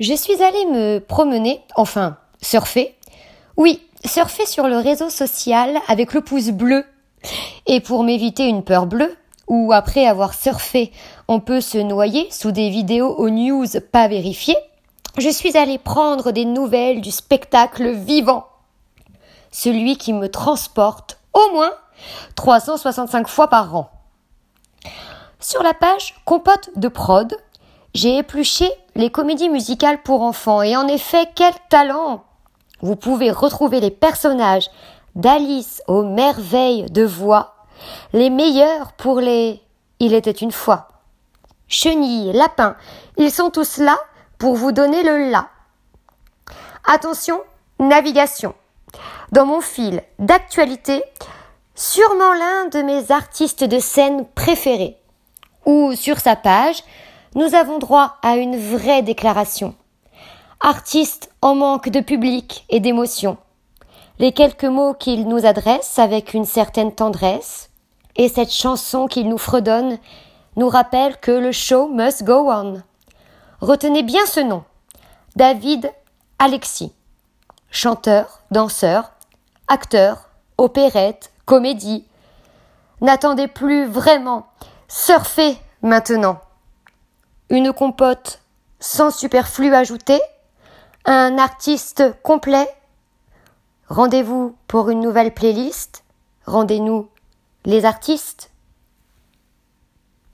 Je suis allée me promener, enfin, surfer. Oui, surfer sur le réseau social avec le pouce bleu. Et pour m'éviter une peur bleue, ou après avoir surfé, on peut se noyer sous des vidéos aux news pas vérifiées, je suis allée prendre des nouvelles du spectacle vivant. Celui qui me transporte au moins 365 fois par an. Sur la page Compote de prod, j'ai épluché les comédies musicales pour enfants et en effet, quel talent Vous pouvez retrouver les personnages d'Alice aux merveilles de voix, les meilleurs pour les Il était une fois. Chenilles, lapins, ils sont tous là pour vous donner le là. Attention, navigation. Dans mon fil d'actualité, sûrement l'un de mes artistes de scène préférés. Ou sur sa page, nous avons droit à une vraie déclaration. Artiste en manque de public et d'émotion. Les quelques mots qu'il nous adresse avec une certaine tendresse et cette chanson qu'il nous fredonne nous rappelle que le show must go on. Retenez bien ce nom. David Alexis. Chanteur, danseur, acteur, opérette, comédie. N'attendez plus vraiment. Surfez maintenant une compote sans superflu ajouté, un artiste complet. Rendez-vous pour une nouvelle playlist. Rendez-nous les artistes.